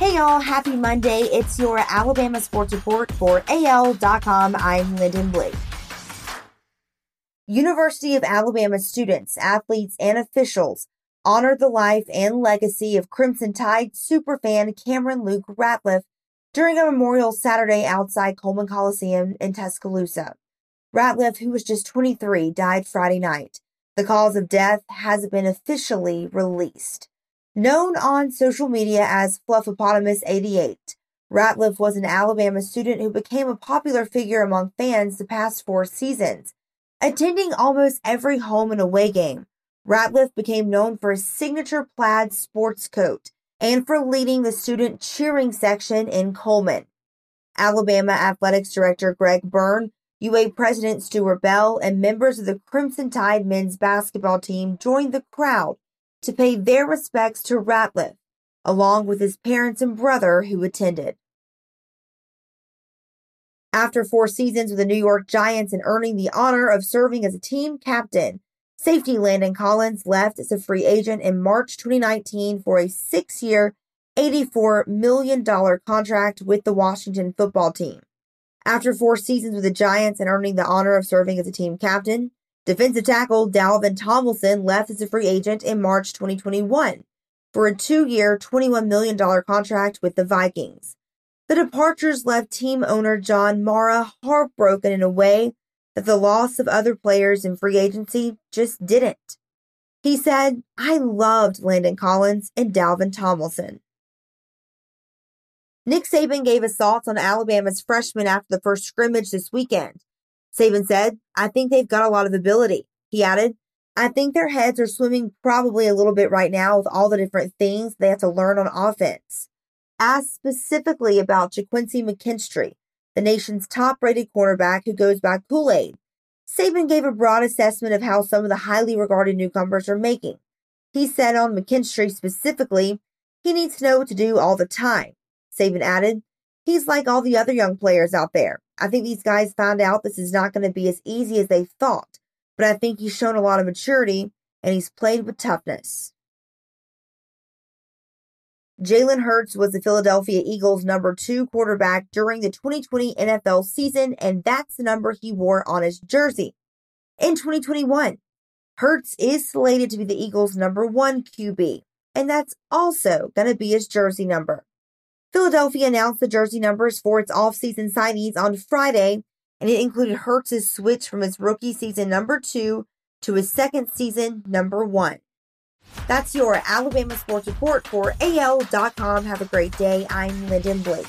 Hey y'all, happy Monday. It's your Alabama Sports Report for AL.com. I'm Lyndon Blake. University of Alabama students, athletes, and officials honored the life and legacy of Crimson Tide superfan Cameron Luke Ratliff during a memorial Saturday outside Coleman Coliseum in Tuscaloosa. Ratliff, who was just 23, died Friday night. The cause of death hasn't been officially released. Known on social media as Fluffopotamus88, Ratliff was an Alabama student who became a popular figure among fans the past four seasons. Attending almost every home and away game, Ratliff became known for his signature plaid sports coat and for leading the student cheering section in Coleman. Alabama Athletics Director Greg Byrne, UA President Stuart Bell, and members of the Crimson Tide men's basketball team joined the crowd to pay their respects to Ratliff, along with his parents and brother who attended. After four seasons with the New York Giants and earning the honor of serving as a team captain, Safety Landon Collins left as a free agent in March 2019 for a six year, $84 million contract with the Washington football team. After four seasons with the Giants and earning the honor of serving as a team captain, defensive tackle Dalvin Tomlinson left as a free agent in March 2021 for a two year, $21 million contract with the Vikings. The departures left team owner John Mara heartbroken in a way that the loss of other players in free agency just didn't. He said, I loved Landon Collins and Dalvin Tomlinson. Nick Saban gave his thoughts on Alabama's freshmen after the first scrimmage this weekend. Saban said, I think they've got a lot of ability. He added, I think their heads are swimming probably a little bit right now with all the different things they have to learn on offense. Asked specifically about Ga'Quincy McKinstry, the nation's top rated cornerback who goes by Kool Aid. Saban gave a broad assessment of how some of the highly regarded newcomers are making. He said on McKinstry specifically, he needs to know what to do all the time. Saban added, he's like all the other young players out there. I think these guys found out this is not going to be as easy as they thought, but I think he's shown a lot of maturity and he's played with toughness. Jalen Hurts was the Philadelphia Eagles' number two quarterback during the 2020 NFL season, and that's the number he wore on his jersey. In 2021, Hurts is slated to be the Eagles' number one QB, and that's also going to be his jersey number. Philadelphia announced the jersey numbers for its offseason signees on Friday, and it included Hurts's switch from his rookie season number two to his second season number one. That's your Alabama Sports Report for AL.com. Have a great day. I'm Lyndon Blake.